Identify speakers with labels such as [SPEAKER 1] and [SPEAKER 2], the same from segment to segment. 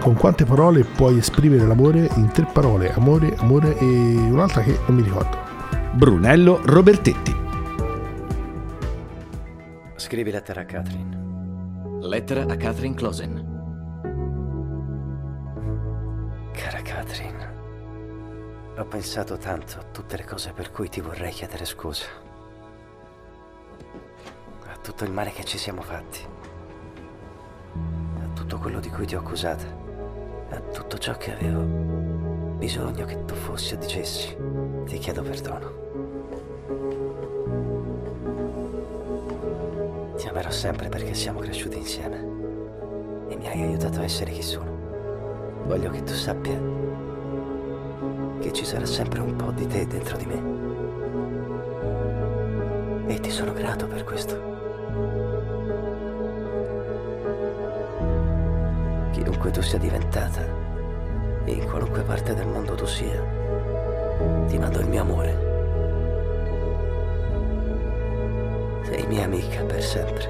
[SPEAKER 1] Con quante parole puoi esprimere l'amore? In tre parole, amore, amore e un'altra che non mi ricordo.
[SPEAKER 2] Brunello Robertetti.
[SPEAKER 3] Scrivi lettera a Catherine. Lettera a Catherine Closen. Cara Catherine, ho pensato tanto a tutte le cose per cui ti vorrei chiedere scusa. A tutto il male che ci siamo fatti. A tutto quello di cui ti ho accusata. A tutto ciò che avevo bisogno che tu fossi o dicessi. Ti chiedo perdono. Ti amerò sempre perché siamo cresciuti insieme e mi hai aiutato a essere chi sono. Voglio che tu sappia che ci sarà sempre un po' di te dentro di me. E ti sono grato per questo. Chiunque tu sia diventata, in qualunque parte del mondo tu sia, ti mando il mio amore. Sei mia amica per sempre.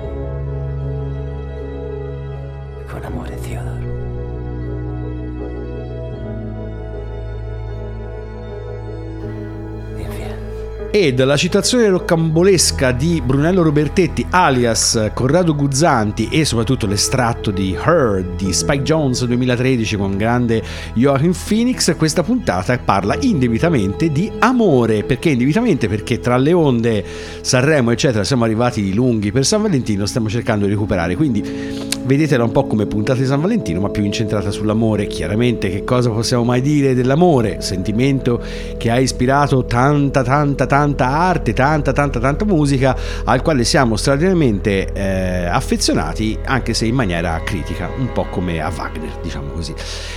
[SPEAKER 3] Con amore, Theodore. E
[SPEAKER 2] dalla citazione roccambolesca di Brunello Robertetti alias Corrado Guzzanti e soprattutto l'estratto di Her di Spike Jones 2013 con grande Joachim Phoenix, questa puntata parla indebitamente di amore. Perché indebitamente? Perché tra le onde Sanremo eccetera siamo arrivati lunghi per San Valentino, stiamo cercando di recuperare. Quindi vedetela un po' come puntata di San Valentino, ma più incentrata sull'amore. Chiaramente che cosa possiamo mai dire dell'amore? Sentimento che ha ispirato tanta, tanta, tanta arte, tanta, tanta, tanta musica, al quale siamo straordinariamente eh, affezionati, anche se in maniera critica, un po' come a Wagner, diciamo così.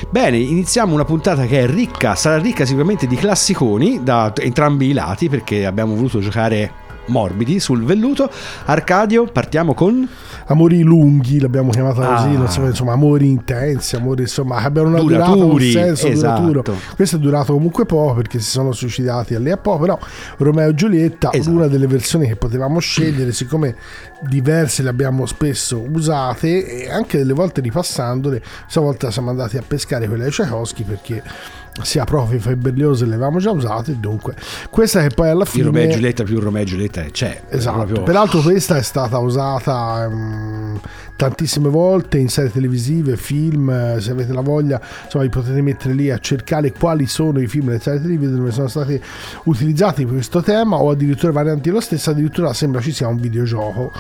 [SPEAKER 2] Bene, iniziamo una puntata che è ricca, sarà ricca sicuramente di classiconi da entrambi i lati, perché abbiamo voluto giocare morbidi sul velluto. Arcadio, partiamo con
[SPEAKER 1] Amori lunghi, l'abbiamo chiamata così,
[SPEAKER 2] Ah.
[SPEAKER 1] non so, insomma, amori intensi, amori insomma, che abbiano una durata, un senso
[SPEAKER 2] esatto.
[SPEAKER 1] duraturo. Questo è durato comunque poco perché si sono suicidati lì a poco, però Romeo e Giulietta,
[SPEAKER 2] Esatto.
[SPEAKER 1] una delle versioni che potevamo scegliere, siccome diverse le abbiamo spesso usate e anche delle volte ripassandole, stavolta siamo andati a pescare quelle di Tchaikovsky perché sia Profita e Berlioz le avevamo già usate dunque questa che poi alla fine
[SPEAKER 2] Romeo e Giulietta più Romeo e Giulietta c'è.
[SPEAKER 1] Esatto,
[SPEAKER 2] proprio-
[SPEAKER 1] peraltro questa è stata usata ehm, tantissime volte in serie televisive, film, eh, se avete la voglia, insomma vi potete mettere lì a cercare quali sono i film e le serie televisive dove sono stati utilizzati per questo tema o addirittura varianti dello stesso, addirittura sembra ci sia un videogioco.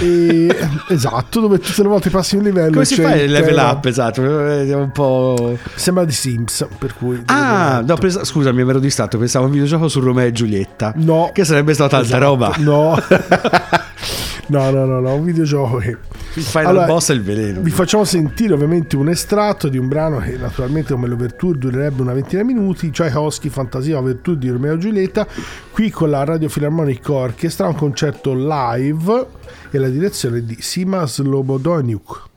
[SPEAKER 1] E, esatto, dove tutte le volte passi un livello
[SPEAKER 2] Come si
[SPEAKER 1] c'è
[SPEAKER 2] fa il level
[SPEAKER 1] tema.
[SPEAKER 2] up? Esatto, è un po'.
[SPEAKER 1] Sembra di Sims, per cui...
[SPEAKER 2] Ah, no, pens- scusami, mi ero distratto. Pensavo a un videogioco su Romeo e Giulietta.
[SPEAKER 1] No.
[SPEAKER 2] Che sarebbe stata
[SPEAKER 1] Esatto,
[SPEAKER 2] roba.
[SPEAKER 1] No. no, no, no, no, un videogioco che...
[SPEAKER 2] Il final
[SPEAKER 1] Allora,
[SPEAKER 2] boss è il veleno.
[SPEAKER 1] Vi facciamo sentire ovviamente un estratto di un brano che naturalmente come l'overture durerebbe una ventina di minuti, Tchaikovsky Fantasia Overture di Romeo e Giulietta, qui con la Radio Philharmonic Orchestra, un concerto live e la direzione di Sima Slobodoniuk.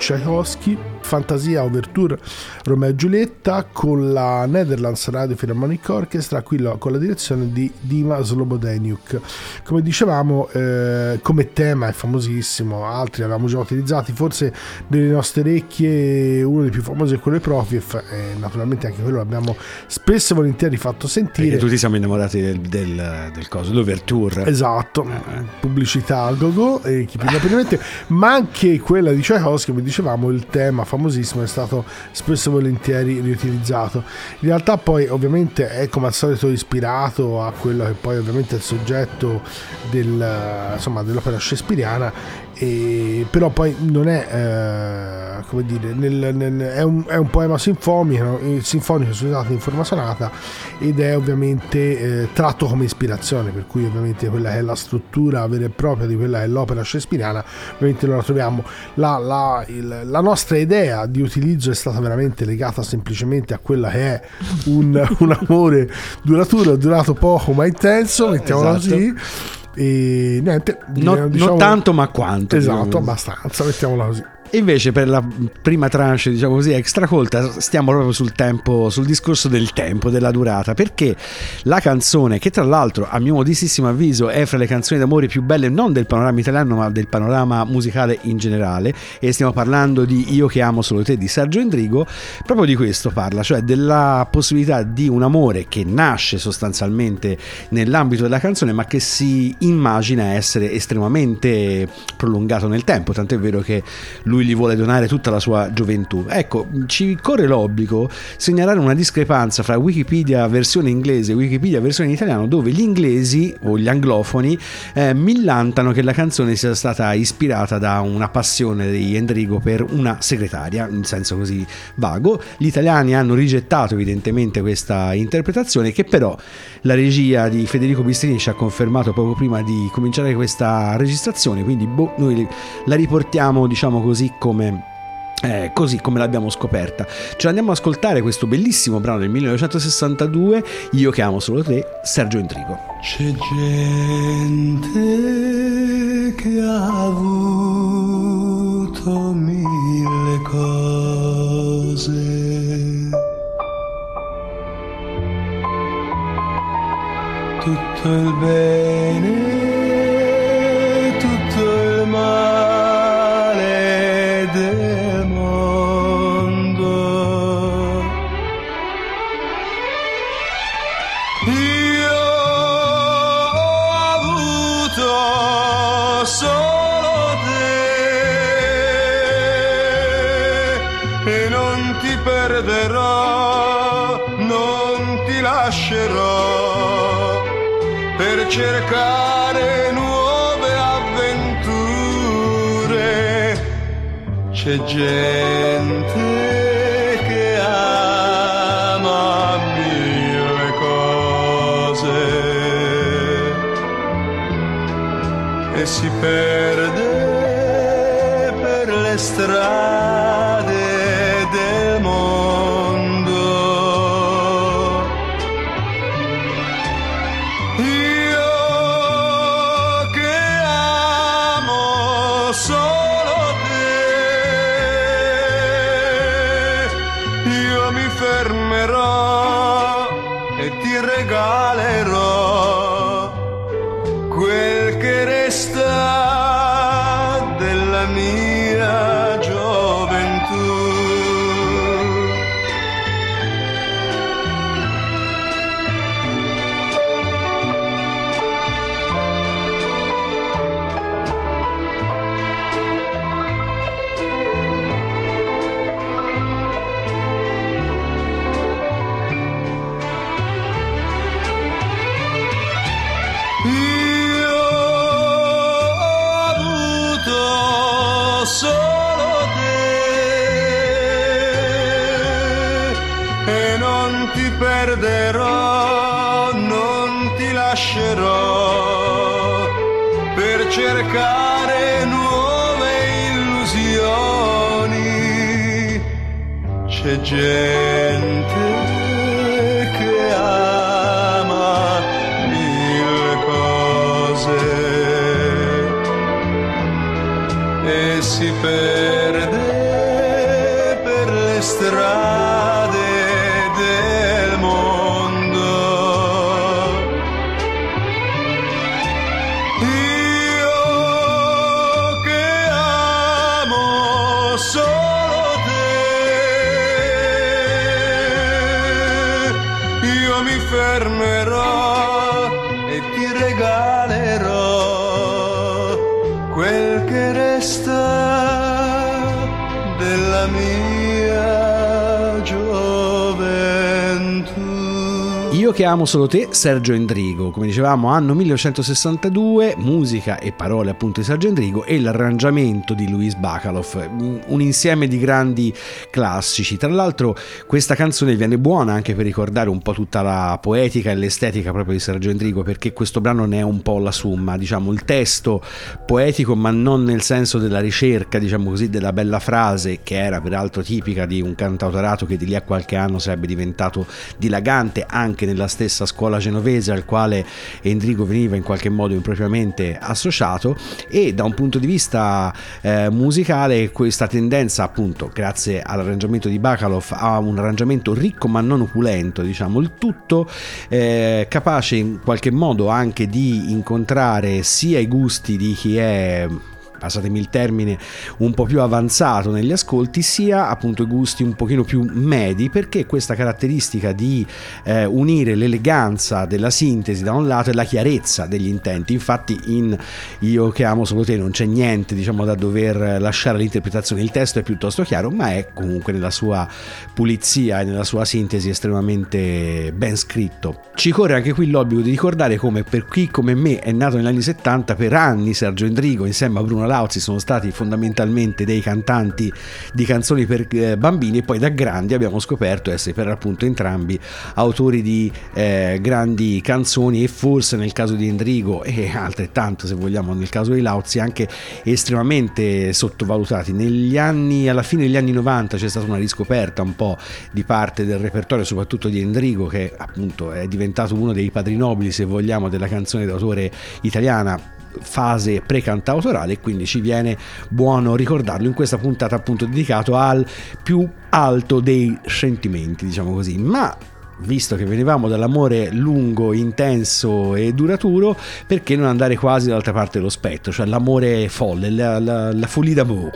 [SPEAKER 1] Tchaikovsky, Fantasia Overture Romeo e Giulietta con la Netherlands Radio Philharmonic Orchestra, qui con la direzione di Dima Slobodeniuk. Come dicevamo, eh, come tema è famosissimo, altri l'avevamo già utilizzati, forse nelle nostre orecchie uno dei più famosi è quello di Prokofiev e naturalmente anche quello l'abbiamo spesso e volentieri fatto sentire.
[SPEAKER 2] Perché tutti siamo innamorati del, del, del coso, l'overture.
[SPEAKER 1] Esatto, eh. pubblicità a go-go e chi più ma anche quella di Tchaikovsky, come dicevamo, il tema famosissimo è stato spesso e volentieri riutilizzato. In realtà poi ovviamente è come al solito ispirato a quello che poi ovviamente è il soggetto del, insomma, dell'opera shakespeariana e, però poi non è eh, come dire nel, nel, è, un, è, un, poema sinfonico, sinfonico scusate, in forma sonata ed è ovviamente eh, tratto come ispirazione per cui ovviamente quella che è la struttura vera e propria di quella che è l'opera shakespeariana ovviamente non la troviamo la, la, il, la nostra idea di utilizzo è stata veramente legata semplicemente a quella che è un, un amore duraturo durato poco ma intenso mettiamola esatto. così e niente,
[SPEAKER 2] non, diciamo, non tanto ma quanto.
[SPEAKER 1] Esatto, abbastanza, mettiamola così.
[SPEAKER 2] Invece per la prima tranche, diciamo così, extra colta, stiamo proprio sul tempo, sul discorso del tempo, della durata, perché la canzone, che tra l'altro a mio modestissimo avviso è fra le canzoni d'amore più belle non del panorama italiano ma del panorama musicale in generale, e stiamo parlando di Io che amo solo te di Sergio Endrigo, proprio di questo parla, cioè della possibilità di un amore che nasce sostanzialmente nell'ambito della canzone ma che si immagina essere estremamente prolungato nel tempo, tant'è vero che lui lui gli vuole donare tutta la sua gioventù. Ecco, ci corre l'obbligo segnalare una discrepanza fra Wikipedia versione inglese e Wikipedia versione in italiano, dove gli inglesi o gli anglofoni eh, millantano che la canzone sia stata ispirata da una passione di Endrigo per una segretaria, in senso così vago. Gli italiani hanno rigettato evidentemente questa interpretazione, che però la regia di Federico Bistrini ci ha confermato poco prima di cominciare questa registrazione, quindi boh, noi la riportiamo, diciamo così, come eh, così come l'abbiamo scoperta. Ce l'andiamo ad ascoltare questo bellissimo brano del 1962, Io che amo solo te, Sergio Intrigo.
[SPEAKER 4] C'è gente che ha avuto mille cose. Tutto il bene cercare nuove avventure. C'è gente che ama mille cose e si perde per le strade gente
[SPEAKER 2] Io che amo solo te, Sergio Endrigo, come dicevamo anno 1962, musica e parole appunto di Sergio Endrigo e l'arrangiamento di Luis Bacalov, mm, un insieme di grandi classici. Tra l'altro questa canzone viene buona anche per ricordare un po' tutta la poetica e l'estetica proprio di Sergio Endrigo, perché questo brano ne è un po' la summa, diciamo il testo poetico ma non nel senso della ricerca, diciamo così, della bella frase che era peraltro tipica di un cantautorato che di lì a qualche anno sarebbe diventato dilagante anche nella stessa scuola genovese al quale Endrigo veniva in qualche modo impropriamente associato e da un punto di vista eh, musicale questa tendenza appunto grazie all'arrangiamento di Bacalov a un arrangiamento ricco ma non opulento diciamo il tutto eh, capace in qualche modo anche di incontrare sia i gusti di chi è passatemi il termine, un po' più avanzato negli ascolti, sia appunto i gusti un pochino più medi, perché questa caratteristica di eh, unire l'eleganza della sintesi da un lato e la chiarezza degli intenti. Infatti in Io che amo solo te non c'è niente diciamo da dover lasciare all'interpretazione, il testo è piuttosto chiaro, ma è comunque nella sua pulizia e nella sua sintesi estremamente ben scritto. Ci corre anche qui l'obbligo di ricordare come per chi come me è nato negli anni 70, per anni Sergio Endrigo insieme a Bruno Lauzi sono stati fondamentalmente dei cantanti di canzoni per eh, bambini e poi da grandi abbiamo scoperto essere per appunto entrambi autori di eh, grandi canzoni e forse nel caso di Endrigo e altrettanto se vogliamo nel caso di Lauzi anche estremamente sottovalutati. Negli anni, alla fine degli anni 90 c'è stata una riscoperta un po' di parte del repertorio soprattutto di Endrigo che appunto è diventato uno dei padri nobili se vogliamo della canzone d'autore italiana fase pre-cantautorale e quindi ci viene buono ricordarlo in questa puntata appunto dedicato al più alto dei sentimenti diciamo così ma visto che venivamo dall'amore lungo, intenso e duraturo, perché non andare quasi dall'altra parte dello spettro, cioè l'amore folle, la, la, la folie d'amour.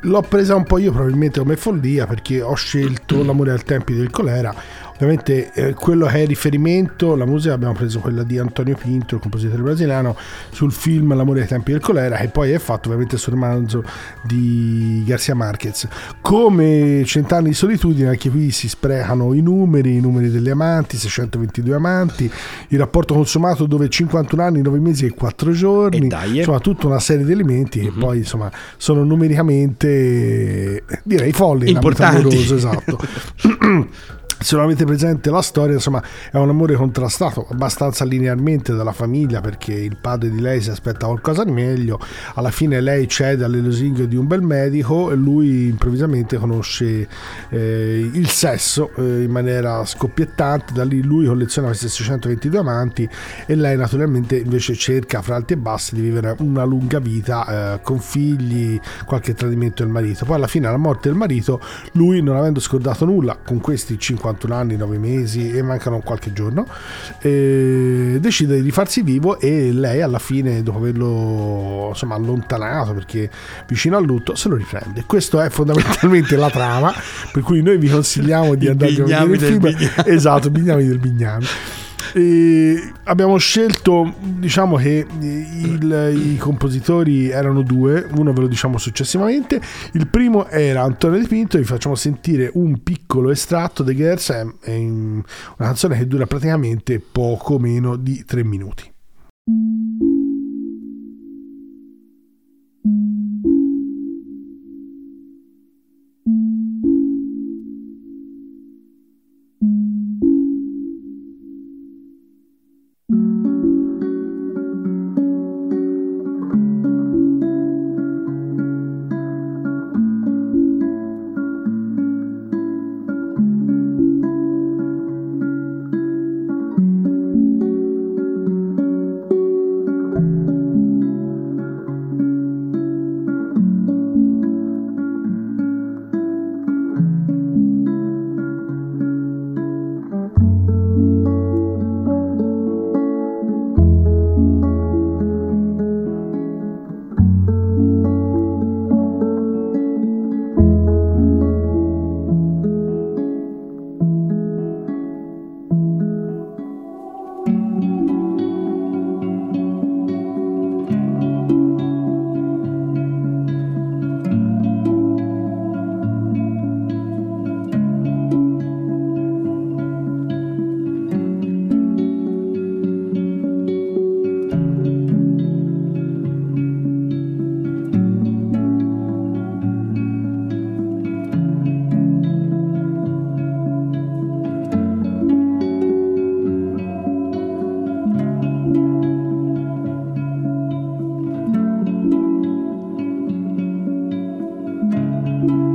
[SPEAKER 1] L'ho presa un po' io probabilmente come follia perché ho scelto L'amore al tempi del colera Ovviamente eh, quello che è riferimento, la musica abbiamo preso quella di Antonio Pinto, il compositore brasiliano, sul film L'amore ai tempi del colera, che poi è fatto ovviamente sul romanzo di Garcia Marquez. Come Cent'anni di solitudine, anche qui si sprecano i numeri, i numeri degli amanti, 622 amanti, il rapporto consumato dove 51 anni, 9 mesi e 4 giorni,
[SPEAKER 2] dai, eh.
[SPEAKER 1] insomma tutta una serie di elementi che
[SPEAKER 2] Mhm.
[SPEAKER 1] poi insomma sono numericamente direi folli
[SPEAKER 2] Importanti.
[SPEAKER 1] esatto. Se non avete presente la storia, insomma, è un amore contrastato abbastanza linearmente dalla famiglia perché il padre di lei si aspetta qualcosa di meglio. Alla fine lei cede alle lusinghe di un bel medico e lui improvvisamente conosce eh, il sesso eh, in maniera scoppiettante. Da lì lui colleziona questi 622 amanti e lei naturalmente invece cerca fra alti e bassi di vivere una lunga vita eh, con figli, qualche tradimento del marito. Poi alla fine, alla morte del marito, lui non avendo scordato nulla con questi 51 anni, 9 mesi e mancano qualche giorno, eh, decide di rifarsi vivo e lei alla fine, dopo averlo insomma, allontanato perché vicino al lutto, se lo riprende. Questa è fondamentalmente la trama, per cui noi vi consigliamo di andare a vedere il film.
[SPEAKER 2] Bignami.
[SPEAKER 1] Esatto, Bignami del Bignami. Abbiamo scelto, diciamo che il- i compositori erano due, uno ve lo diciamo successivamente. Il primo era Antonio Di Pinto, vi facciamo sentire un piccolo estratto di è in- una canzone che dura praticamente poco meno di tre minuti. The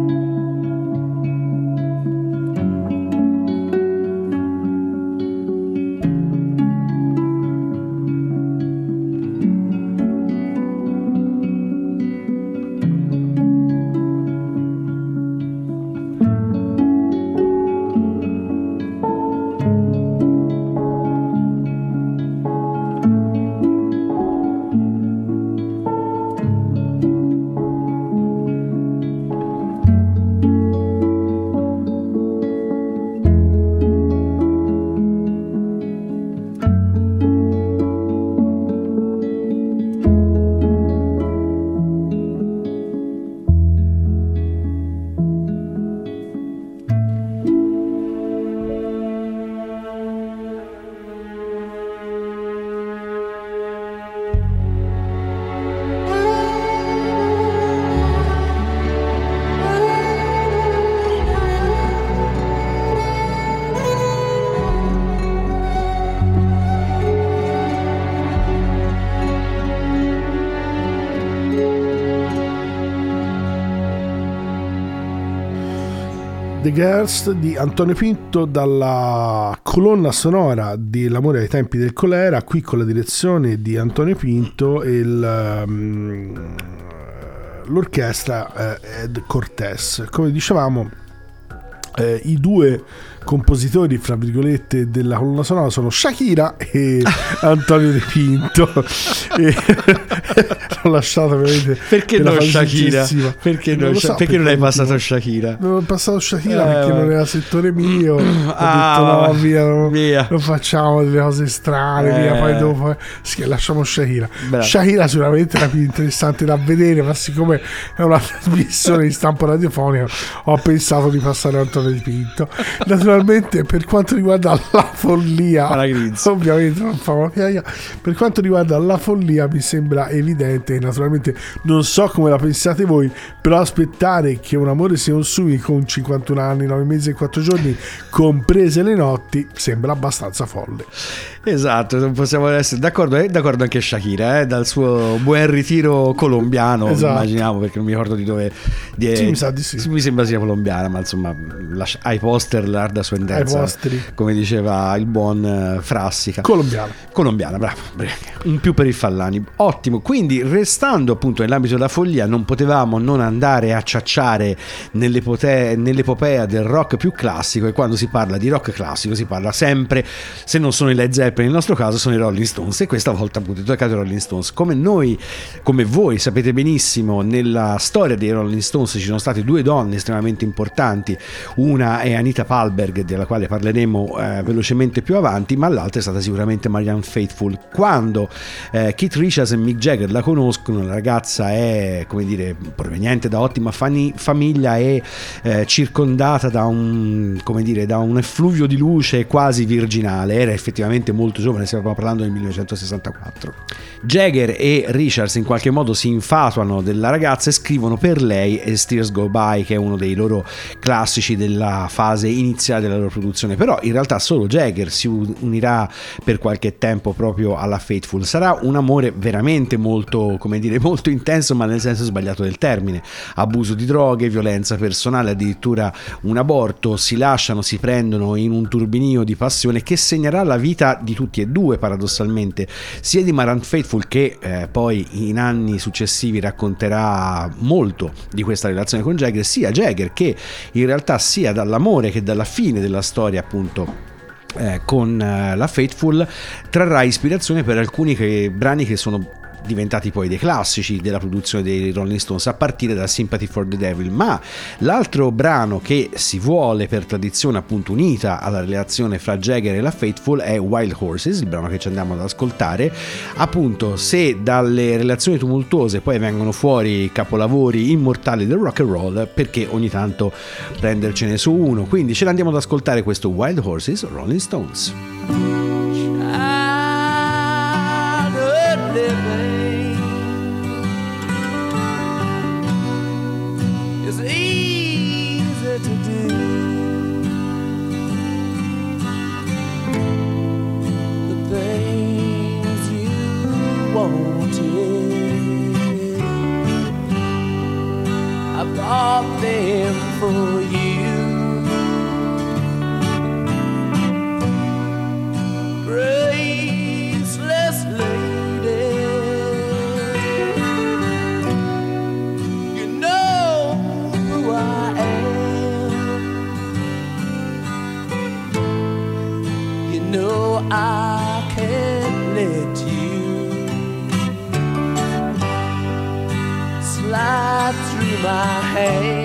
[SPEAKER 1] Girls di Antonio Pinto dalla colonna sonora di L'amore ai tempi del colera, qui con la direzione di Antonio Pinto e il, um, l'orchestra eh, Ed Cortés. Come dicevamo, eh, i due compositori, fra virgolette, della colonna sonora sono Shakira e Antonio De Pinto. e l'ho lasciato veramente.
[SPEAKER 2] Perché
[SPEAKER 1] per
[SPEAKER 2] non Shakira? Perché
[SPEAKER 1] Non
[SPEAKER 2] non,
[SPEAKER 1] so
[SPEAKER 2] perché
[SPEAKER 1] per
[SPEAKER 2] non hai passato. Shakira?
[SPEAKER 1] Non ho passato Shakira
[SPEAKER 2] Eh,
[SPEAKER 1] perché non era settore mio. Ho
[SPEAKER 2] Ah,
[SPEAKER 1] detto no, via, non,
[SPEAKER 2] Via.
[SPEAKER 1] non facciamo delle cose strane, via,
[SPEAKER 2] Eh.
[SPEAKER 1] poi dopo eh, sì, lasciamo Shakira.
[SPEAKER 2] Bravo.
[SPEAKER 1] Shakira sicuramente era più interessante da vedere, ma siccome è una trasmissione di stampo radiofonico, ho pensato di passare Antonio Di Pinto. Naturalmente, per quanto riguarda la follia, ovviamente non fa una piaglia. Per quanto riguarda la follia, mi sembra evidente. E Naturalmente, non so come la pensate voi, però aspettare che un amore si consumi con 51 anni, 9 mesi e 4 giorni, comprese le notti, sembra abbastanza folle.
[SPEAKER 2] Esatto, possiamo essere d'accordo, è d'accordo anche Shakira, eh, dal suo buon ritiro colombiano,
[SPEAKER 1] Esatto.
[SPEAKER 2] immaginiamo, perché non mi ricordo di dove... Di,
[SPEAKER 1] Sì, mi sa di sì.
[SPEAKER 2] Mi sembra sia colombiana, ma insomma, lascia- ai poster l'Arda sua
[SPEAKER 1] Ai posteri.
[SPEAKER 2] come diceva il buon eh, Frassica.
[SPEAKER 1] Colombiano.
[SPEAKER 2] Colombiana, bravo, un più per il Fallani. Ottimo, quindi restando appunto nell'ambito della follia, non potevamo non andare a ciacciare nell'epote- nell'epopea del rock più classico e quando si parla di rock classico si parla sempre, se non sono i Led Zeppelin nel nostro caso, sono i Rolling Stones e questa volta appunto toccato ai Rolling Stones. Come noi, come voi sapete benissimo, nella storia dei Rolling Stones ci sono state due donne estremamente importanti, una è Anita Palberg della quale parleremo eh, velocemente più avanti, ma l'altra è stata sicuramente Marianne Faithfull. Quando eh, Keith Richards e Mick Jagger la conoscono, la ragazza è come dire proveniente da ottima fani- famiglia e eh, circondata da un, come dire, da un effluvio di luce quasi virginale, era effettivamente molto giovane, stiamo parlando del 1964. Jagger e Richards in qualche modo si infatuano della ragazza e scrivono per lei As Tears Go By, che è uno dei loro classici della fase iniziale della loro produzione. Però in realtà solo Jagger si unirà per qualche tempo proprio alla Faithful. Sarà un amore veramente molto, come dire, molto intenso, ma nel senso sbagliato del termine. Abuso di droghe, violenza personale, addirittura un aborto, si lasciano, si prendono in un turbinio di passione che segnerà la vita di tutti e due paradossalmente, sia di Marant Faithful che eh, poi in anni successivi racconterà molto di questa relazione con Jagger, sia Jagger che in realtà sia dall'amore che dalla fine della storia appunto eh, con eh, la Faithful trarrà ispirazione per alcuni che- brani che sono diventati poi dei classici della produzione dei Rolling Stones a partire da Sympathy for the Devil, ma l'altro brano che si vuole per tradizione appunto unita alla relazione fra Jagger e la Faithful è Wild Horses, il brano che ci andiamo ad ascoltare. Appunto, se dalle relazioni tumultuose poi vengono fuori capolavori immortali del rock and roll, perché ogni tanto prendercene su uno? Quindi ce l'andiamo ad ascoltare questo Wild Horses Rolling Stones.
[SPEAKER 5] Bought them for you. Graceless lady. You know who I am. You know I my hands.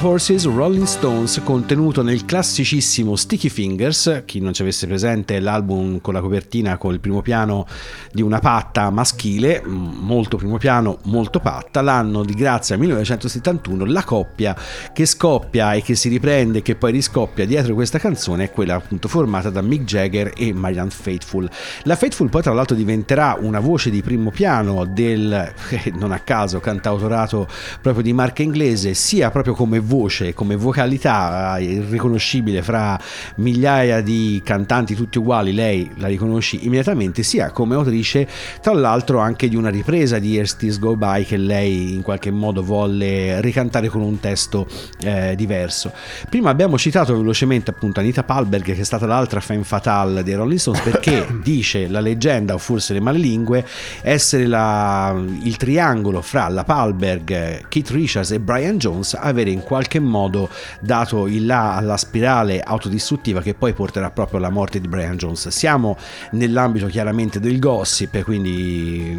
[SPEAKER 5] Horses
[SPEAKER 2] Rolling Stones contenuto nel classicissimo Sticky Fingers, chi non ci avesse presente l'album con la copertina con il primo piano di una patta maschile, molto primo piano, molto patta, l'anno di grazia 1971, la coppia che scoppia e che si riprende che poi riscoppia dietro questa canzone è quella appunto formata da Mick Jagger e Marianne Faithful. La Faithful poi tra l'altro diventerà una voce di primo piano del, non a caso, cantautorato proprio di marca inglese, sia proprio come voce, come vocalità irriconoscibile fra migliaia di cantanti tutti uguali, lei la riconosci immediatamente, sia come autrice, tra l'altro anche di una ripresa di Years This Go By che lei in qualche modo volle ricantare con un testo eh, diverso. Prima abbiamo citato velocemente appunto Anita Palberg che è stata l'altra fan fatale dei Rolling Stones perché dice la leggenda o forse le malelingue essere la, il triangolo fra la Palberg, Keith Richards e Brian Jones avere in qualche modo dato il là alla spirale autodistruttiva che poi porterà proprio alla morte di Brian Jones. Siamo nell'ambito chiaramente del gossip, quindi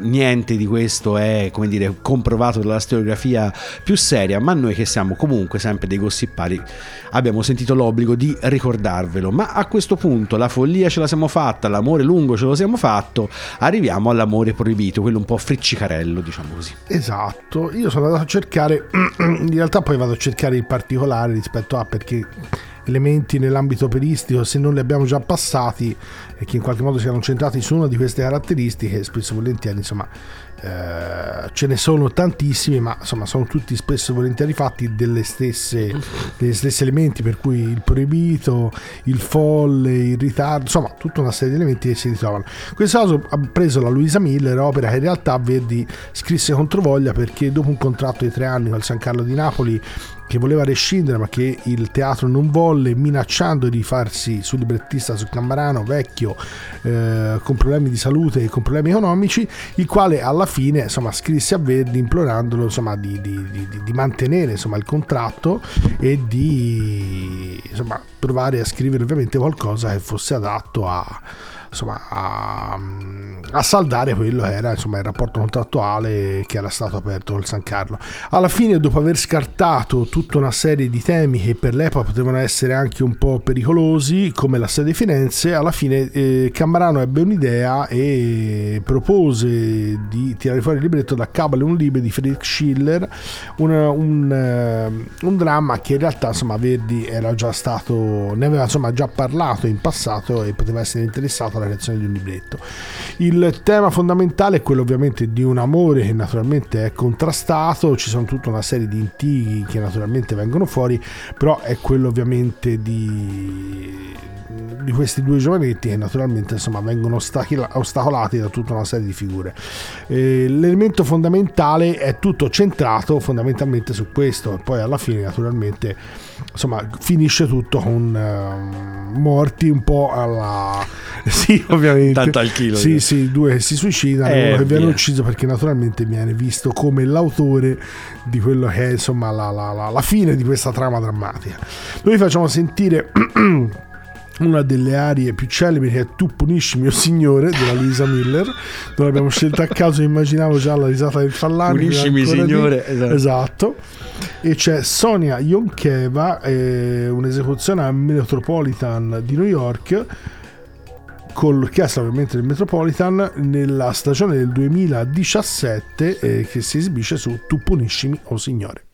[SPEAKER 2] niente di questo è come dire comprovato dalla storiografia più seria, ma noi che siamo comunque sempre dei gossipari abbiamo sentito l'obbligo di ricordarvelo. Ma a questo punto la follia ce la siamo fatta, l'amore lungo ce lo siamo fatto, arriviamo all'amore proibito, quello un po' friccicarello, diciamo così.
[SPEAKER 1] Esatto, io sono andato a cercare, in realtà poi vado a cercare il particolare rispetto a perché elementi nell'ambito operistico, se non li abbiamo già passati e che in qualche modo siano centrati su una di queste caratteristiche, spesso volentieri, insomma, eh, ce ne sono tantissimi, ma insomma sono tutti spesso e volentieri fatti delle stesse, degli stessi elementi, per cui il proibito, il folle, il ritardo, insomma tutta una serie di elementi che si ritrovano. Questo caso ha preso la Luisa Miller, opera che in realtà Verdi scrisse controvoglia perché dopo un contratto di tre anni con il San Carlo di Napoli che voleva rescindere ma che il teatro non volle, minacciando di farsi su librettista su Cammarano, vecchio, eh, con problemi di salute e con problemi economici, il quale alla fine insomma, scrisse a Verdi implorandolo insomma, di, di, di, di, mantenere insomma, il contratto e di insomma, provare a scrivere ovviamente qualcosa che fosse adatto a insomma, a, a, saldare quello era insomma, il rapporto contrattuale che era stato aperto col San Carlo. Alla fine, dopo aver scartato tutta una serie di temi che per l'epoca potevano essere anche un po' pericolosi, come la sede Firenze, alla fine eh, Cammarano ebbe un'idea e propose di tirare fuori il libretto da Cabale un libro di Friedrich Schiller, un, un, eh, un dramma che in realtà insomma, Verdi era già stato, ne aveva insomma, già parlato in passato e poteva essere interessato la redazione di un libretto. Il tema fondamentale è quello ovviamente di un amore che naturalmente è contrastato, ci sono tutta una serie di intighi che naturalmente vengono fuori, però è quello ovviamente di, di questi due giovanetti che naturalmente insomma, vengono ostacolati da tutta una serie di figure. Eh, l'elemento fondamentale è tutto centrato fondamentalmente su questo e poi alla fine naturalmente insomma finisce tutto con uh, morti un po' alla sì ovviamente.
[SPEAKER 2] Tanto al chilo
[SPEAKER 1] sì sì due si suicidano eh, uno che viene ucciso perché naturalmente viene visto come l'autore di quello che è insomma la, la, la, la fine di questa trama drammatica. Noi facciamo sentire una delle arie più celebri che è Tu punisci mio signore della Luisa Miller. Non l'abbiamo scelta a caso immaginavo già la risata del Fallani
[SPEAKER 2] puniscimi signore
[SPEAKER 1] esatto. esatto. e c'è Sonia Yonkeva eh, un'esecuzione al Metropolitan di New York con l'orchestra ovviamente del Metropolitan nella stagione del 2017 eh, che si esibisce su Tu puniscimi o oh signore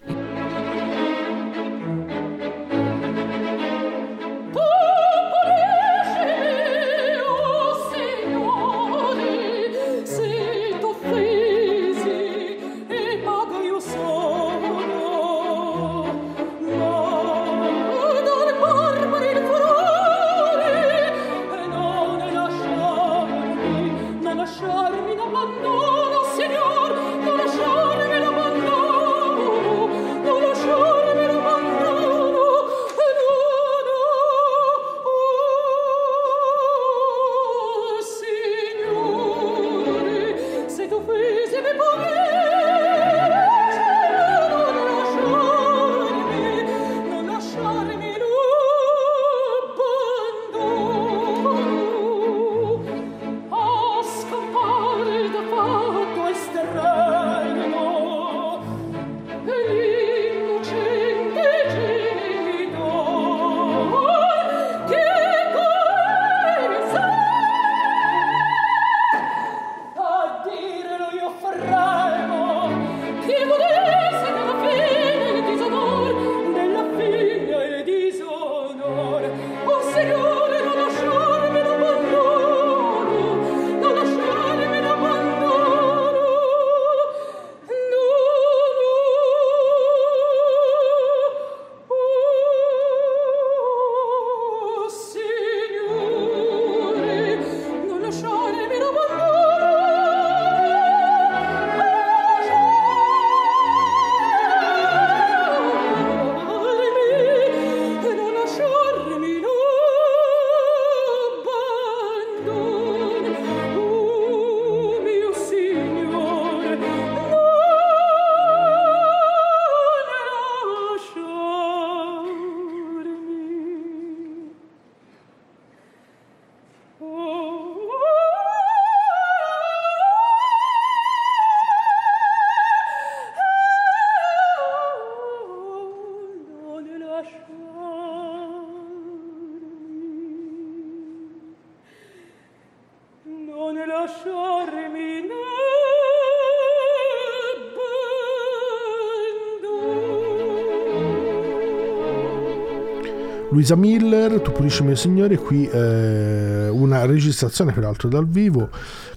[SPEAKER 1] Luisa Miller, Tu pulisci mio signore, qui eh, una registrazione peraltro dal vivo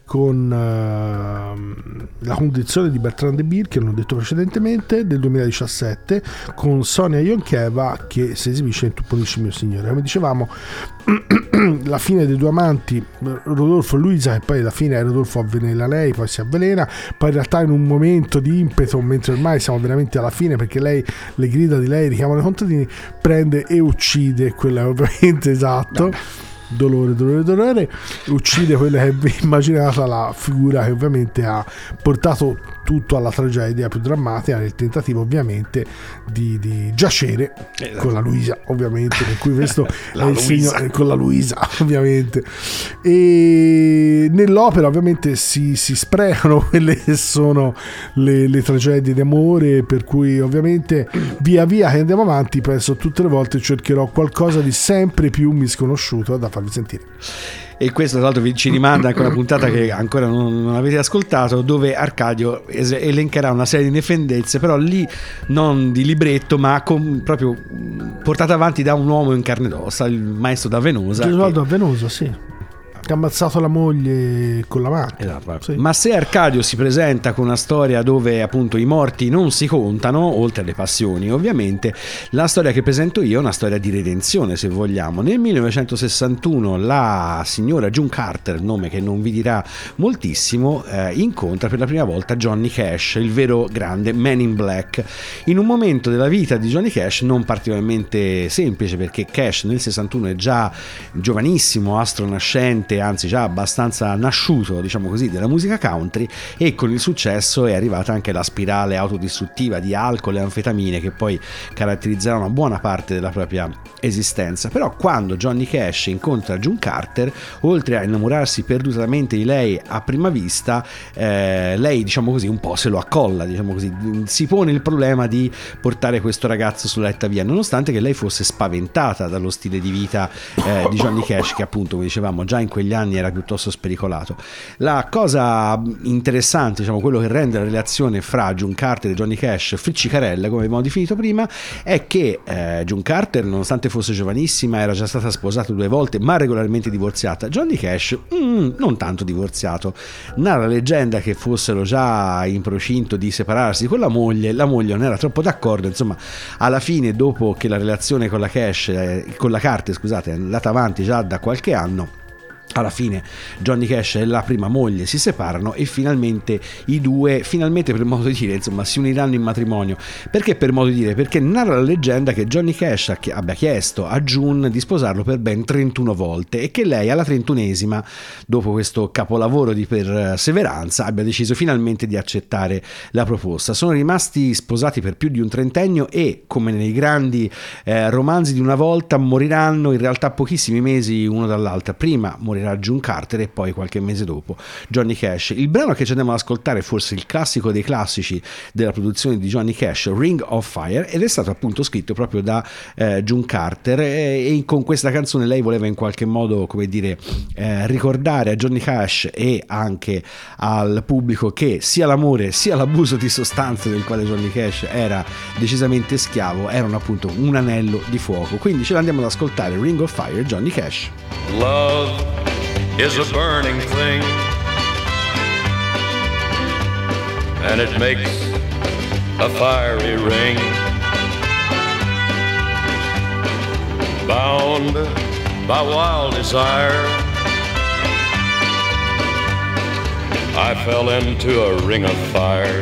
[SPEAKER 1] con ehm, la condizione di Bertrand de Bir che l'ho detto precedentemente del 2017 con Sonia Ioncheva che si esibisce in Tu pulisci mio signore come dicevamo la fine dei due amanti Rodolfo e Luisa e poi alla fine Rodolfo avvelena lei poi si avvelena. Poi in realtà in un momento di impeto mentre ormai siamo veramente alla fine perché lei le grida di lei richiamano i contadini prende e uccide quella è ovviamente esatto dolore, dolore, dolore, uccide quella che è immaginata la figura che ovviamente ha portato tutto alla tragedia più drammatica nel tentativo ovviamente di, di giacere
[SPEAKER 2] Esatto.
[SPEAKER 1] con la Luisa ovviamente per cui questo è il segno- eh, con la Luisa ovviamente e nell'opera ovviamente si, si sprecano quelle che sono le, le tragedie d'amore per cui ovviamente via via che andiamo avanti penso tutte le volte cercherò qualcosa di sempre più misconosciuto da farvi sentire
[SPEAKER 2] E questo tra l'altro ci rimanda anche una puntata che ancora non, non avete ascoltato dove Arcadio elencherà una serie di nefendezze però lì non di libretto ma con- proprio mh, portata avanti da un uomo in carne ed ossa, il maestro da Venosa.
[SPEAKER 1] Gesualdo
[SPEAKER 2] che-
[SPEAKER 1] a Venosa sì che ha ammazzato la moglie con la macchina
[SPEAKER 2] Esatto.
[SPEAKER 1] Sì.
[SPEAKER 2] Ma se Arcadio si presenta con una storia dove appunto i morti non si contano, oltre alle passioni ovviamente, la storia che presento io è una storia di redenzione se vogliamo. Nel 1961 la signora June Carter, nome che non vi dirà moltissimo, eh, incontra per la prima volta Johnny Cash, il vero grande Man in Black, in un momento della vita di Johnny Cash non particolarmente semplice perché Cash nel 61 è già giovanissimo, astro nascente, anzi già abbastanza nasciuto, diciamo così, della musica country e con il successo è arrivata anche la spirale autodistruttiva di alcol e anfetamine che poi caratterizzerà una buona parte della propria esistenza. Però quando Johnny Cash incontra June Carter, oltre a innamorarsi perdutamente di lei a prima vista, eh, lei diciamo così un po' se lo accolla, diciamo così, si pone il problema di portare questo ragazzo sulla retta via, nonostante che lei fosse spaventata dallo stile di vita eh, di Johnny Cash che appunto come dicevamo già in quegli anni era piuttosto spericolato. La cosa interessante, diciamo quello che rende la relazione fra June Carter e Johnny Cash friccicarella, come abbiamo definito prima, è che eh, June Carter, nonostante fosse giovanissima, era già stata sposata due volte, ma regolarmente divorziata. Johnny Cash, mm, non tanto divorziato. Narra la leggenda che fossero già in procinto di separarsi con la moglie, la moglie non era troppo d'accordo, insomma, alla fine, dopo che la relazione con la Cash, eh, con la Carter, scusate, è andata avanti già da qualche anno. Alla fine Johnny Cash e la prima moglie si separano e finalmente i due, finalmente per modo di dire, insomma, si uniranno in matrimonio. Perché per modo di dire? Perché narra la leggenda che Johnny Cash abbia chiesto a June di sposarlo per ben 31 volte e che lei alla trentunesima, dopo questo capolavoro di perseveranza, abbia deciso finalmente di accettare la proposta. Sono rimasti sposati per più di un trentennio e, come nei grandi eh, romanzi di una volta, moriranno in realtà pochissimi mesi uno dall'altra. Prima morirà June Carter e poi qualche mese dopo Johnny Cash. Il brano che ci andiamo ad ascoltare è forse il classico dei classici della produzione di Johnny Cash, Ring of Fire, ed è stato appunto scritto proprio da eh, June Carter e, e con questa canzone lei voleva in qualche modo, come dire, eh, ricordare a Johnny Cash e anche al pubblico che sia l'amore sia l'abuso di sostanze del quale Johnny Cash era decisamente schiavo erano appunto un anello di fuoco. Quindi ce l'andiamo ad ascoltare Ring of Fire, Johnny Cash.
[SPEAKER 6] Love is a burning thing, and it makes a fiery ring. Bound by wild desire, I fell into a ring of fire.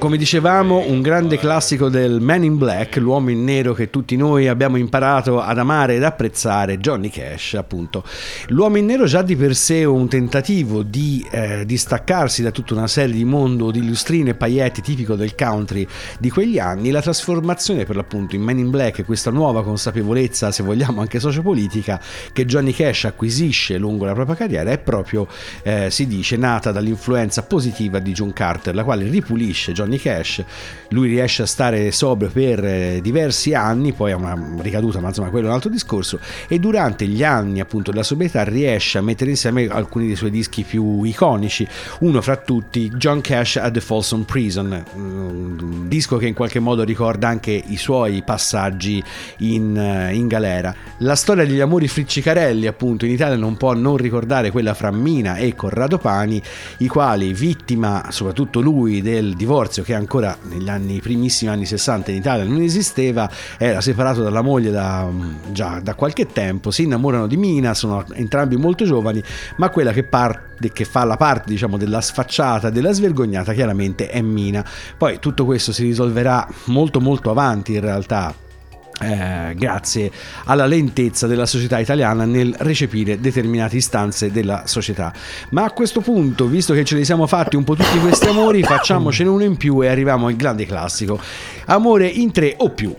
[SPEAKER 2] Come dicevamo, un grande classico del Man in Black, l'uomo in nero che tutti noi abbiamo imparato ad amare ed apprezzare, Johnny Cash, appunto. L'uomo in nero già di per sé è un tentativo di eh, distaccarsi da tutta una serie di mondo di lustrine e pailletti tipico del country di quegli anni, la trasformazione per l'appunto in Man in Black, questa nuova consapevolezza, se vogliamo anche sociopolitica, che Johnny Cash acquisisce lungo la propria carriera è proprio, eh, si dice, nata dall'influenza positiva di John Carter, la quale ripulisce Johnny Johnny Cash. Lui riesce a stare sobrio per eh, diversi anni, poi ha una ricaduta, ma insomma quello è un altro discorso. E durante gli anni appunto della sobrietà riesce a mettere insieme alcuni dei suoi dischi più iconici. Uno fra tutti, John Cash at the Folsom Prison, un disco che in qualche modo ricorda anche i suoi passaggi in, eh, in galera. La storia degli amori friccicarelli, appunto, in Italia non può non ricordare quella fra Mina e Corrado Pani, i quali, vittima soprattutto lui del divorzio Fabrizio che ancora negli anni primissimi anni 60 in Italia non esisteva, era separato dalla moglie da, già da qualche tempo, si innamorano di Mina, sono entrambi molto giovani, ma quella che, parte, che fa la parte diciamo, della sfacciata, della svergognata chiaramente è Mina. Poi tutto questo si risolverà molto molto avanti in realtà eh, grazie alla lentezza della società italiana nel recepire determinate istanze della società. Ma a questo punto, visto che ce li siamo fatti un po' tutti questi amori, facciamocene uno in più e arriviamo al grande classico. Amore in tre o più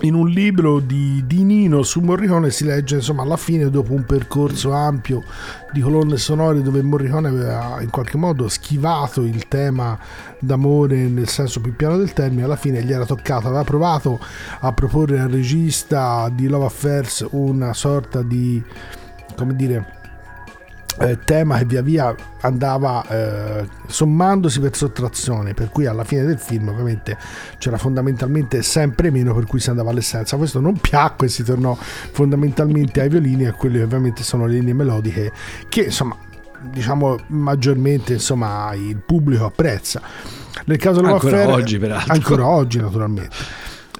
[SPEAKER 1] in un libro di, di, Nino su Morricone si legge insomma alla fine dopo un percorso ampio di colonne sonore dove Morricone aveva in qualche modo schivato il tema d'amore nel senso più piano del termine alla fine gli era toccato aveva provato a proporre al regista di Love Affairs una sorta di come dire eh, tema che via via andava eh, sommandosi per sottrazione, per cui alla fine del film ovviamente c'era fondamentalmente sempre meno, per cui si andava all'essenza. Questo non piacque e si tornò fondamentalmente ai violini e a quelle che ovviamente sono le linee melodiche che insomma diciamo maggiormente insomma il pubblico apprezza. Nel caso
[SPEAKER 2] Love ancora Affair, oggi peraltro.
[SPEAKER 1] Ancora oggi naturalmente.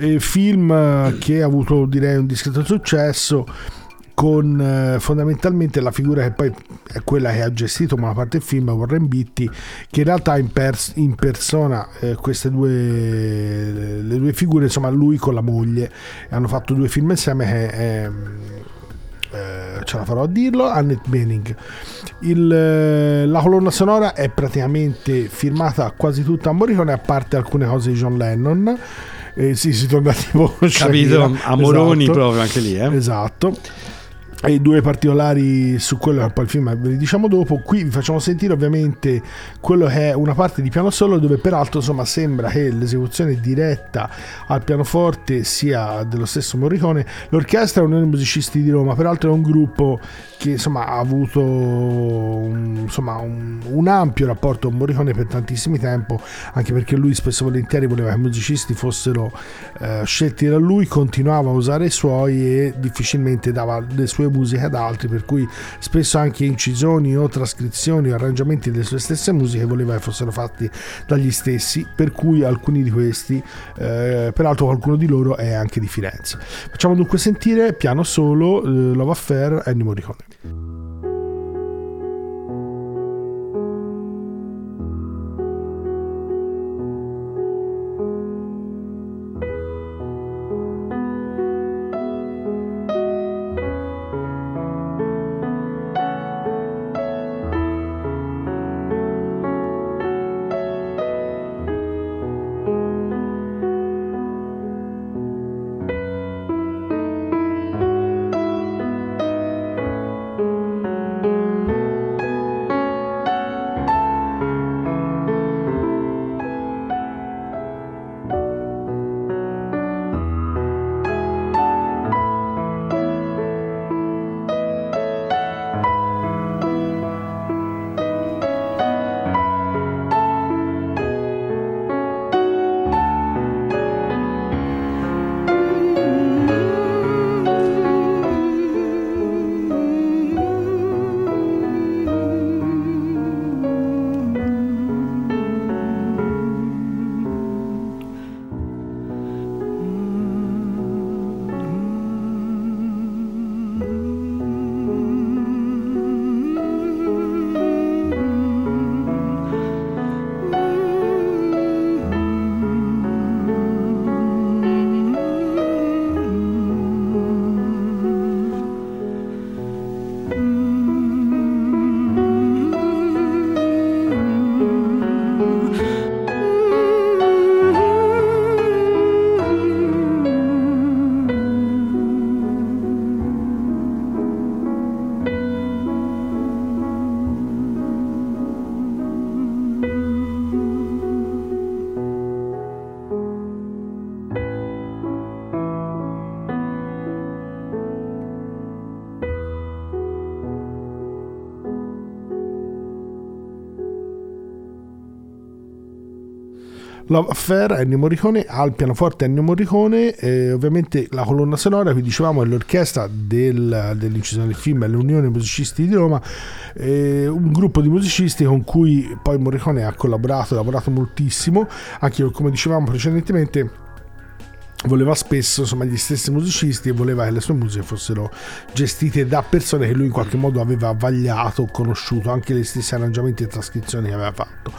[SPEAKER 1] E film che ha avuto direi un discreto successo con eh, fondamentalmente la figura che poi è quella che ha gestito buona parte del film, Warren Beatty, che in realtà in, pers- in persona eh, queste due, le due figure, insomma lui con la moglie, hanno fatto due film insieme che è, eh, ce la farò a dirlo, Annette Bening. Il, eh, la colonna sonora è praticamente firmata quasi tutta a Morricone, a parte alcune cose di John Lennon. Eh, sì, si torna tipo
[SPEAKER 2] capito amoroni esatto. proprio anche lì eh?
[SPEAKER 1] esatto e due particolari su quello che poi il film ve li diciamo dopo. Qui vi facciamo sentire ovviamente quello che è una parte di piano solo dove peraltro insomma sembra che l'esecuzione diretta al pianoforte sia dello stesso Morricone. L'orchestra è uno dei musicisti di Roma peraltro è un gruppo che insomma ha avuto un, insomma, un, un ampio rapporto con Morricone per tantissimi tempo anche perché lui spesso e volentieri voleva che i musicisti fossero eh, scelti da lui continuava a usare i suoi e difficilmente dava le sue sue musiche ad altri, per cui spesso anche incisioni o trascrizioni o arrangiamenti delle sue stesse musiche voleva che fossero fatti dagli stessi, per cui alcuni di questi, eh, peraltro qualcuno di loro è anche di Firenze. Facciamo dunque sentire piano solo eh, Love Affair Ennio Morricone. Love Affair, Ennio Morricone, al pianoforte Ennio Morricone, eh, ovviamente la colonna sonora, vi dicevamo, è l'orchestra del, dell'incisione del film, è l'Unione Musicisti di Roma, eh, un gruppo di musicisti con cui poi Morricone ha collaborato, ha lavorato moltissimo, anche come dicevamo precedentemente voleva spesso insomma gli stessi musicisti e voleva che le sue musiche fossero gestite da persone che lui in qualche modo aveva vagliato conosciuto anche gli stessi arrangiamenti e trascrizioni che aveva fatto.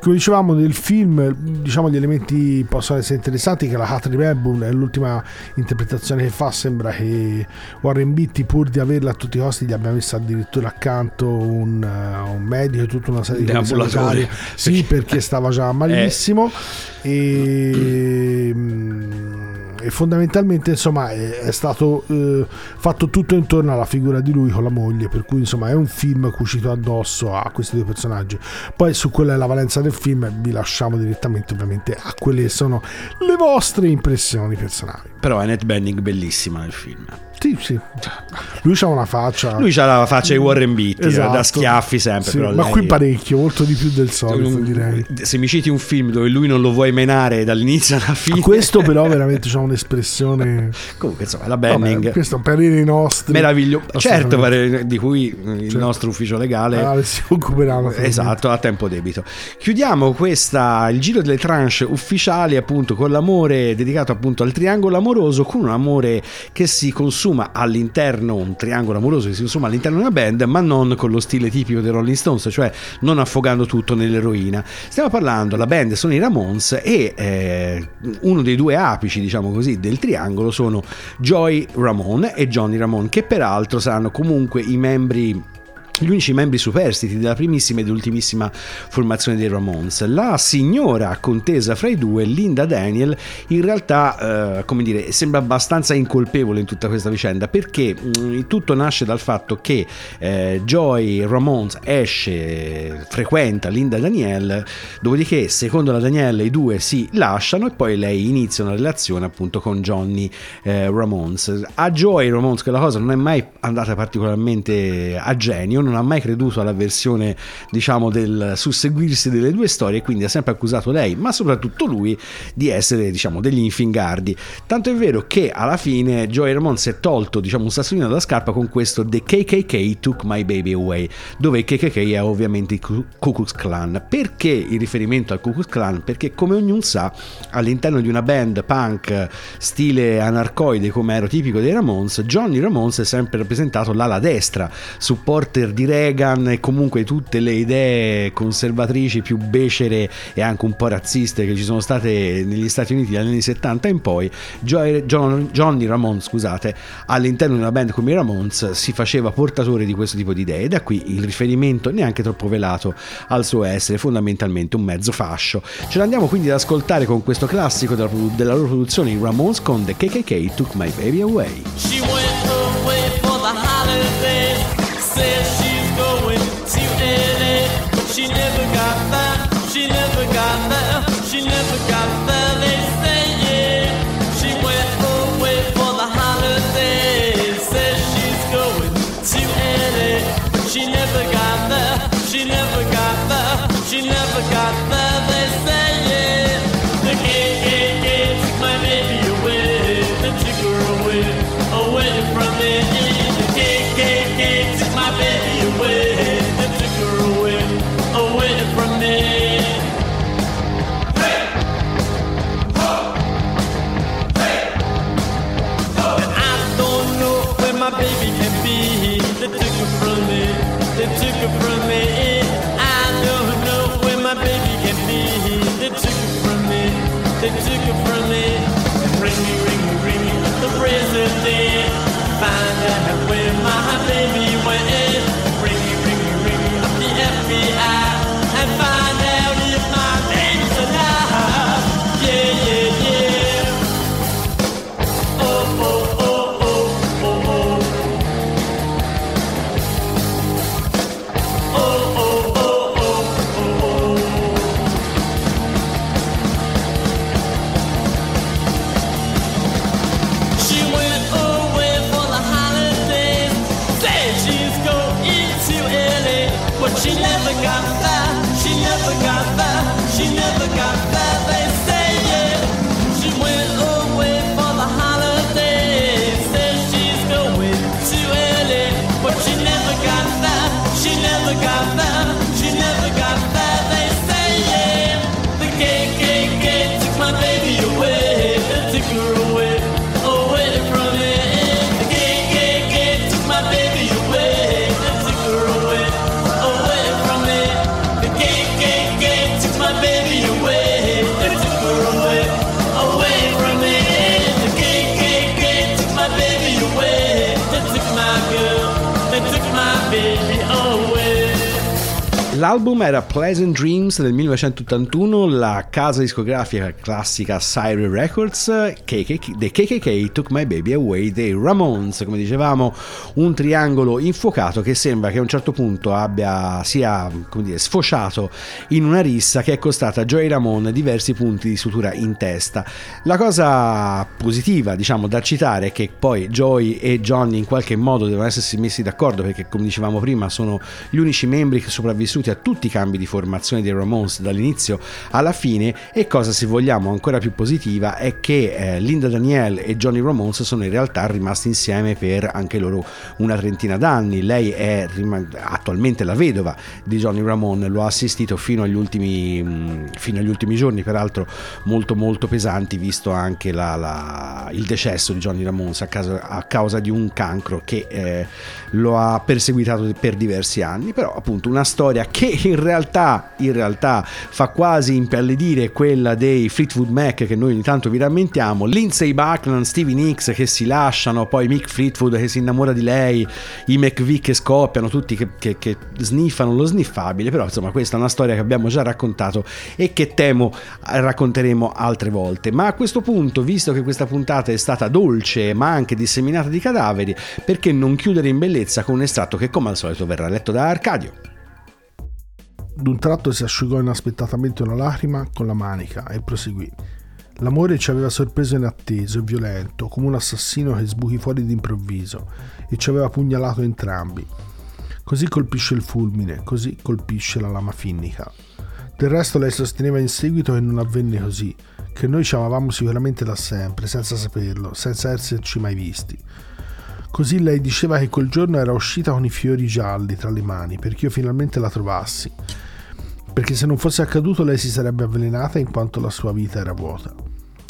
[SPEAKER 1] Come dicevamo nel film diciamo gli elementi possono essere interessanti che la Catherine Hepburn è l'ultima interpretazione che fa sembra che Warren Beatty pur di averla a tutti i costi gli abbia messo addirittura accanto un, uh, un medico e tutta una serie di cose
[SPEAKER 2] Deambulatore.
[SPEAKER 1] sì perché stava già malissimo. E, e fondamentalmente insomma è, è stato eh, fatto tutto intorno alla figura di lui con la moglie per cui insomma è un film cucito addosso a questi due personaggi poi su quella è la valenza del film vi lasciamo direttamente ovviamente a quelle che sono le vostre impressioni personali
[SPEAKER 2] Però è Annette Benning bellissima nel film.
[SPEAKER 1] Sì sì lui ha una faccia
[SPEAKER 2] Lui ha la faccia di Warren Beatty,
[SPEAKER 1] Esatto.
[SPEAKER 2] da schiaffi sempre.
[SPEAKER 1] Sì, ma
[SPEAKER 2] lei-
[SPEAKER 1] qui parecchio molto di più del solito direi
[SPEAKER 2] Se mi citi un film dove lui non lo vuoi menare dall'inizio alla fine.
[SPEAKER 1] questo però veramente c'ha un'espressione
[SPEAKER 2] Comunque, insomma, la Benning.
[SPEAKER 1] Vabbè, questo per i nostri
[SPEAKER 2] Meraviglioso, certo, di cui il
[SPEAKER 1] Certo.
[SPEAKER 2] nostro ufficio legale
[SPEAKER 1] Ah, si occuperanno
[SPEAKER 2] Esatto, a tempo debito. Chiudiamo questa, il giro delle tranche ufficiali appunto con l'amore dedicato appunto al triangolo amoroso, con un amore che si consuma all'interno, un triangolo amoroso che si consuma all'interno di una band, ma non con lo stile tipico dei Rolling Stones, cioè non affogando tutto nell'eroina. Stiamo parlando, la band sono i Ramones e eh, uno dei due apici, diciamo così, del triangolo sono Joy Ramone e Johnny Ramone, che peraltro saranno comunque i membri gli unici membri superstiti della primissima ed ultimissima formazione dei Ramones. La signora contesa fra i due, Linda Daniel, in realtà, eh, come dire, sembra abbastanza incolpevole in tutta questa vicenda perché mh, tutto nasce dal fatto che eh, Joy Ramones esce, frequenta Linda Daniel, dopodiché, secondo la Daniel, i due si lasciano e poi lei inizia una relazione appunto con Johnny eh, Ramones. A Joy Ramones quella cosa non è mai andata particolarmente a genio, non ha mai creduto alla versione diciamo del susseguirsi delle due storie e quindi ha sempre accusato lei ma soprattutto lui di essere diciamo degli infingardi. Tanto è vero che alla fine Joey Ramone si è tolto diciamo un sassolino dalla scarpa con questo The KKK Took My Baby Away dove il KKK è ovviamente il Ku Klux Klan. Perché il riferimento al Ku Klux Klan? Perché come ognuno sa all'interno di una band punk stile anarcoide come ero tipico dei Ramones Johnny Ramones è sempre rappresentato l'ala destra supporter di Reagan e comunque tutte le idee conservatrici più becere e anche un po' razziste che ci sono state negli Stati Uniti dagli anni 70 in poi John- Johnny Ramone scusate all'interno di una band come i Ramones si faceva portatore di questo tipo di idee. Da qui il riferimento neanche troppo velato al suo essere fondamentalmente un mezzo fascio. Ce l'andiamo quindi ad ascoltare con questo classico della, della loro produzione i Ramones con The KKK Took My Baby away
[SPEAKER 5] my baby away. They took my girl, they took my baby.
[SPEAKER 2] L'album era Pleasant Dreams del 1981, la casa discografica classica Syre Records, KKK, The KKK Took My Baby Away dei Ramones, come dicevamo un triangolo infuocato che sembra che a un certo punto abbia sia dire, sfociato in una rissa che è costata a Joey Ramone diversi punti di sutura in testa. La cosa positiva diciamo da citare è che poi Joey e Johnny in qualche modo devono essersi messi d'accordo perché come dicevamo prima sono gli unici membri che sopravvissuti a tutti i cambi di formazione dei Ramones dall'inizio alla fine e cosa se vogliamo ancora più positiva è che eh, Linda Danielle e Johnny Ramones sono in realtà rimasti insieme per anche loro una trentina d'anni. Lei è attualmente la vedova di Johnny Ramone lo ha assistito fino agli ultimi, mm, fino agli ultimi giorni peraltro molto molto pesanti visto anche la, la, il decesso di Johnny Ramones a causa, a causa di un cancro che eh, lo ha perseguitato per diversi anni. Però appunto una storia che in realtà, in realtà fa quasi impallidire quella dei Fleetwood Mac che noi ogni tanto vi rammentiamo, Lindsay Buckland, Stevie Nicks che si lasciano, poi Mick Fleetwood che si innamora di lei, i McVie che scoppiano, tutti che, che, che sniffano lo sniffabile, però insomma questa è una storia che abbiamo già raccontato e che temo racconteremo altre volte. Ma a questo punto, visto che questa puntata è stata dolce ma anche disseminata di cadaveri, perché non chiudere in bellezza con un estratto che come al solito verrà letto da Arcadio?
[SPEAKER 1] D'un tratto si asciugò inaspettatamente una lacrima con la manica e proseguì. L'amore ci aveva sorpreso inatteso e violento, come un assassino che sbuchi fuori d'improvviso, e ci aveva pugnalato entrambi. Così colpisce il fulmine, così colpisce la lama finnica. Del resto lei sosteneva in seguito che non avvenne così, che noi ci amavamo sicuramente da sempre, senza saperlo, senza esserci mai visti. Così lei diceva che quel giorno era uscita con i fiori gialli tra le mani perché io finalmente la trovassi perché se non fosse accaduto lei si sarebbe avvelenata in quanto la sua vita era vuota.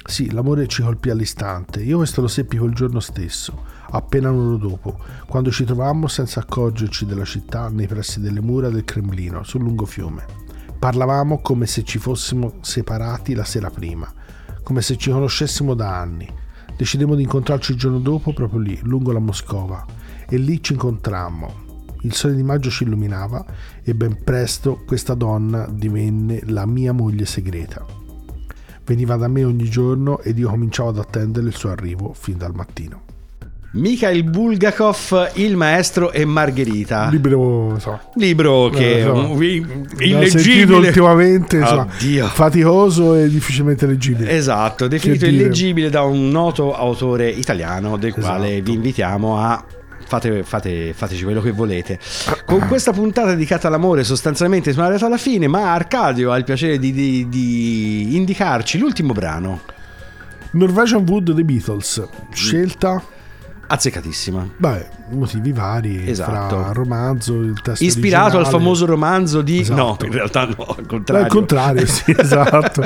[SPEAKER 1] Sì, l'amore ci colpì all'istante, io questo lo seppi quel giorno stesso, appena un'ora dopo, quando ci trovammo senza accorgerci della città nei pressi delle mura del Cremlino, sul lungo fiume. Parlavamo come se ci fossimo separati la sera prima, come se ci conoscessimo da anni. Decidemmo di incontrarci il giorno dopo proprio lì, lungo la Moscova, e lì ci incontrammo, il sole di maggio ci illuminava e ben presto questa donna divenne la mia moglie segreta. Veniva da me ogni giorno ed io cominciavo ad attendere il suo arrivo fin dal mattino.
[SPEAKER 2] Mikhail Bulgakov, Il maestro e Margherita.
[SPEAKER 1] Libro, so.
[SPEAKER 2] Libro che
[SPEAKER 1] so. illeggibile. sentito ultimamente, insomma, faticoso e difficilmente leggibile.
[SPEAKER 2] Esatto, definito illeggibile da un noto autore italiano del esatto. quale vi invitiamo a fate, fate, fateci quello che volete. Con questa puntata dedicata all'amore, sostanzialmente siamo arrivati alla fine, ma Arcadio ha il piacere di, di, di indicarci l'ultimo brano.
[SPEAKER 1] Norwegian Wood dei Beatles, scelta
[SPEAKER 2] azzeccatissima.
[SPEAKER 1] Beh, motivi vari, esatto. fra romanzo, il testo
[SPEAKER 2] Ispirato
[SPEAKER 1] originale.
[SPEAKER 2] al famoso romanzo di... Esatto. No, in realtà no, al contrario.
[SPEAKER 1] Al contrario, sì, esatto.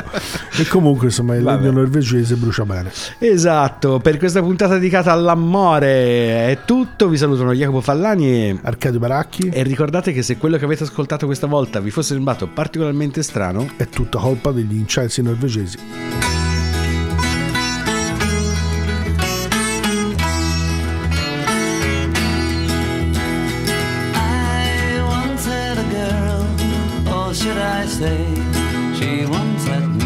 [SPEAKER 1] e comunque, insomma, il legno norvegese brucia bene.
[SPEAKER 2] Esatto, per questa puntata dedicata all'amore è tutto. Vi salutano Jacopo Fallani e
[SPEAKER 1] Arcadio Baracchi.
[SPEAKER 2] E ricordate che se quello che avete ascoltato questa volta vi fosse sembrato particolarmente strano...
[SPEAKER 1] È tutta colpa degli incensi norvegesi.
[SPEAKER 7] Say, she won't let me.